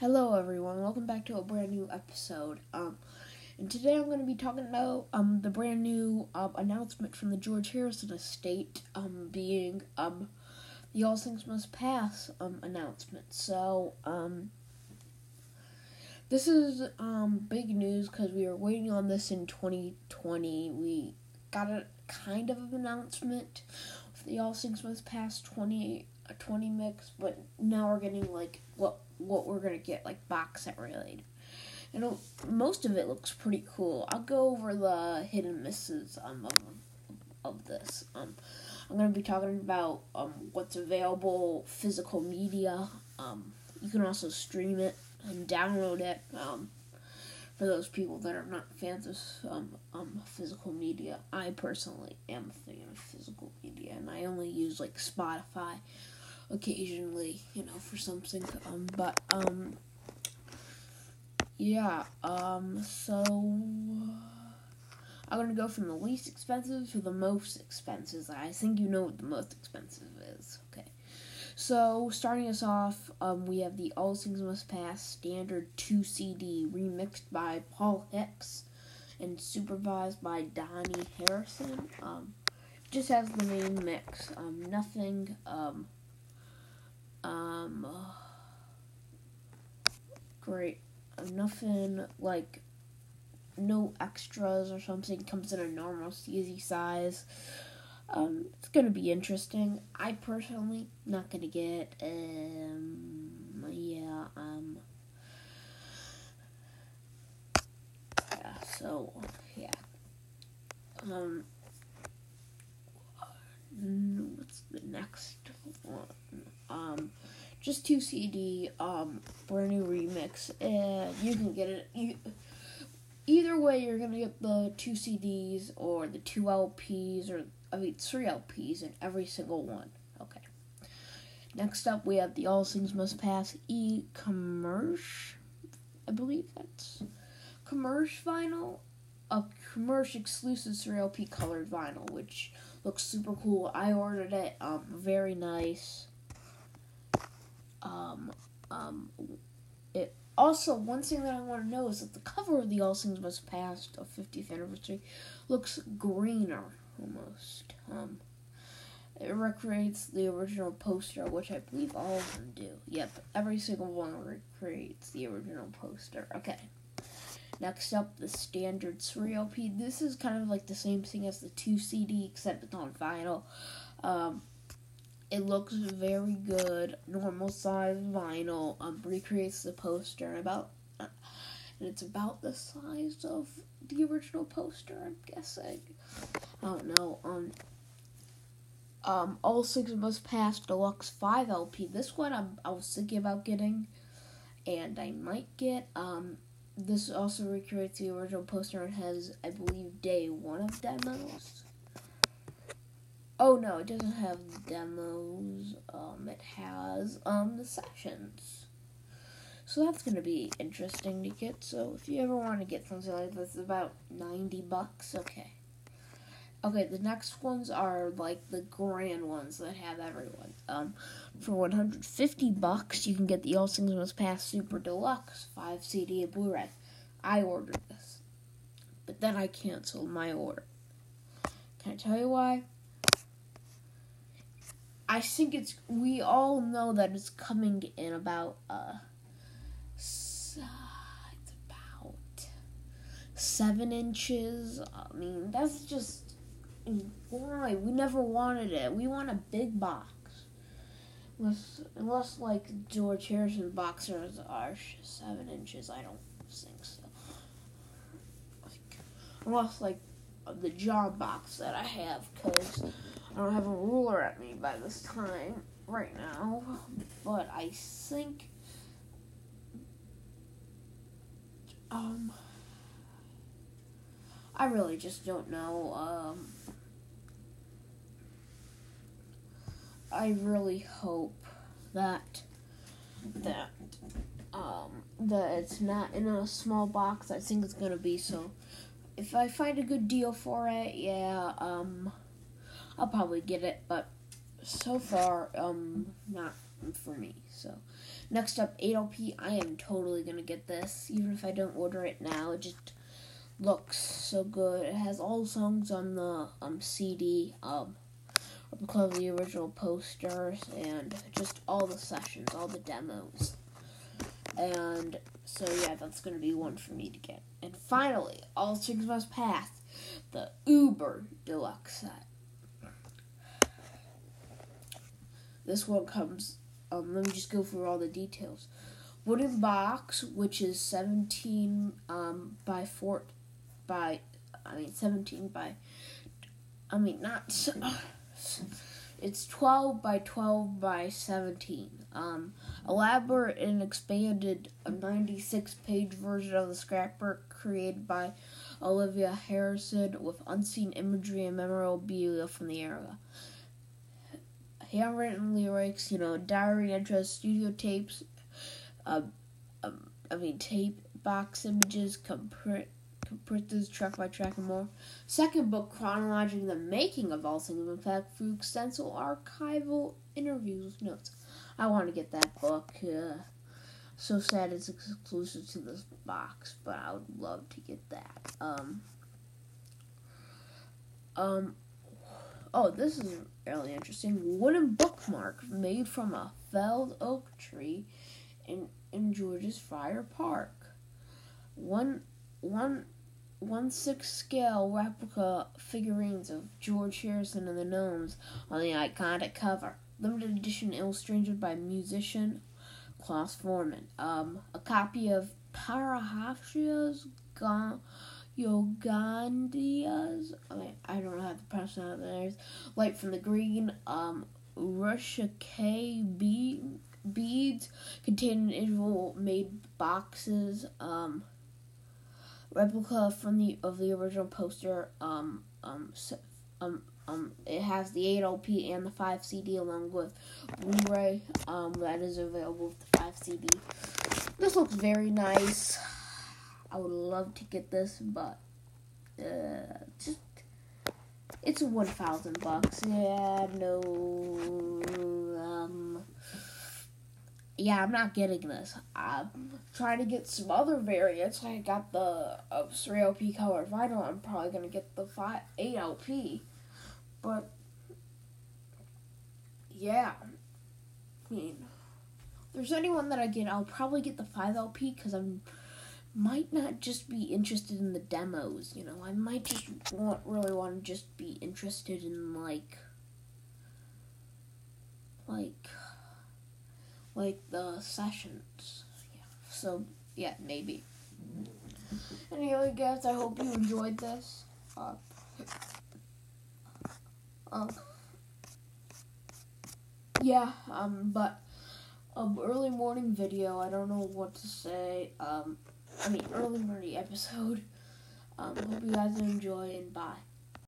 Hello, everyone. Welcome back to a brand new episode. Um, and today I'm going to be talking about um the brand new um announcement from the George Harrison estate um being um the All Things Must Pass um announcement. So um this is um big news because we were waiting on this in 2020. We got a kind of an announcement for the All Things Must Pass 20 a 20 mix, but now we're getting like what what we're gonna get like box set related. And most of it looks pretty cool. I'll go over the hidden misses um, of, of this. Um, I'm gonna be talking about um, what's available physical media. Um, you can also stream it and download it. Um, for those people that are not fans of um, um, physical media, I personally am a fan of physical media, and I only use like Spotify occasionally, you know, for something. Um, but um, yeah. Um, so I'm gonna go from the least expensive to the most expensive. I think you know what the most expensive is. Okay. So starting us off, um, we have the All Things Must Pass standard two CD remixed by Paul Hicks and supervised by Dhani Harrison. Um, just has the main mix. Um, nothing. Um, um, great. Nothing like no extras or something. Comes in a normal CZ size. Um, it's gonna be interesting. I personally not gonna get. Um, yeah. Um. Yeah. So yeah. Um. What's the next one? Um, just two CD, um, brand new remix, and you can get it. You, either way, you're gonna get the two CDs or the two LPs, or I mean three LPs in every single one. Okay. Next up, we have the All Things Must Pass e commerce. I believe that's commerce vinyl, a commerce exclusive 3LP colored vinyl, which looks super cool. I ordered it. Um, very nice. Um, um, it also one thing that I want to know is that the cover of the All Things Must Pass of 50th anniversary looks greener almost. Um, it recreates the original poster, which I believe all of them do. Yep, every single one recreates the original poster. Okay. Next up, the standard 3LP. This is kind of like the same thing as the 2 CD, except it's on vinyl. Um, it looks very good. Normal size vinyl. Um, recreates the poster about, and it's about the size of the original poster. I'm guessing. I don't know. Um. Um, All Things Must Pass Deluxe 5 LP. This one I'm, I was thinking about getting, and I might get. Um, this also recreates the original poster and has, I believe, day one of demos. Oh no, it doesn't have demos. Um, it has um the sessions. So that's gonna be interesting to get. So if you ever want to get something like this, about ninety bucks. Okay. Okay, the next ones are like the grand ones that have everyone. Um, for 150 bucks, you can get the All Things Must Pass Super Deluxe 5 CD and Blu-ray. I ordered this, but then I canceled my order. Can I tell you why? I think it's. We all know that it's coming in about. Uh, it's about seven inches. I mean, that's just why we never wanted it. We want a big box. Unless, unless like George Harrison boxers are seven inches, I don't think so. Like, unless like the job box that I have, because I don't have a ruler at me by this time right now, but I think um I really just don't know. Um I really hope that that um that it's not in a small box. I think it's gonna be so. If I find a good deal for it, yeah, um I'll probably get it, but so far, um, not for me. So, Next up, 8LP. I am totally gonna get this, even if I don't order it now. It just looks so good. It has all songs on the um CD, um, of the original posters, and just all the sessions, all the demos. And so yeah, that's gonna be one for me to get. And finally, All Things Must Pass, the Uber Deluxe set. This one comes. Um, let me just go through all the details. Wooden box, which is 17 um, by 4 by, I mean 17 by, I mean not. It's 12 by 12 by 17. Um, elaborate and expanded a 96 page version of the scrapbook created by Olivia Harrison with unseen imagery and memorabilia from the era. Handwritten lyrics, you know, diary entries, studio tapes, uh, um, I mean, tape box images, comprint printed track by track and more. Second book chronologizing the making of All Things in Fact through extensive archival interviews notes. I want to get that book. Uh, so sad it's exclusive to this box, but I would love to get that. Um, um, oh, this is really interesting. Wooden bookmark made from a felled oak tree in in George's Friar Park. One one one six scale replica figurines of George Harrison and the Gnomes on the iconic cover. Limited edition illustrated by musician Klaus Voormann. Um, a copy of Parahasia's Yogandias. I, mean, I don't know how to pronounce that. There's Light from the Green. Um, Russia K beads containing individual made boxes. Um, replica from the of the original poster. Um, um, um, um, it has the 8 LP and the 5 CD along with Blu-ray. Um, that is available with the 5 CD. This looks very nice. I would love to get this, but uh, just it's one thousand bucks. Yeah, no. Um, yeah, I'm not getting this. I'm trying to get some other variants. I got the uh, 3LP color vinyl. I'm probably gonna get the 5 8LP, but yeah, I mean, if there's anyone that I get, I'll probably get the 5LP because I'm might not just be interested in the demos. You know, I might just want really want to just be interested in like like like the sessions. Yeah. So yeah, maybe. Anyway, guys, I hope you enjoyed this. Uh, um, yeah, um, but um, early morning video. I don't know what to say. Um, I mean, early morning episode. Um, hope you guys enjoy and bye.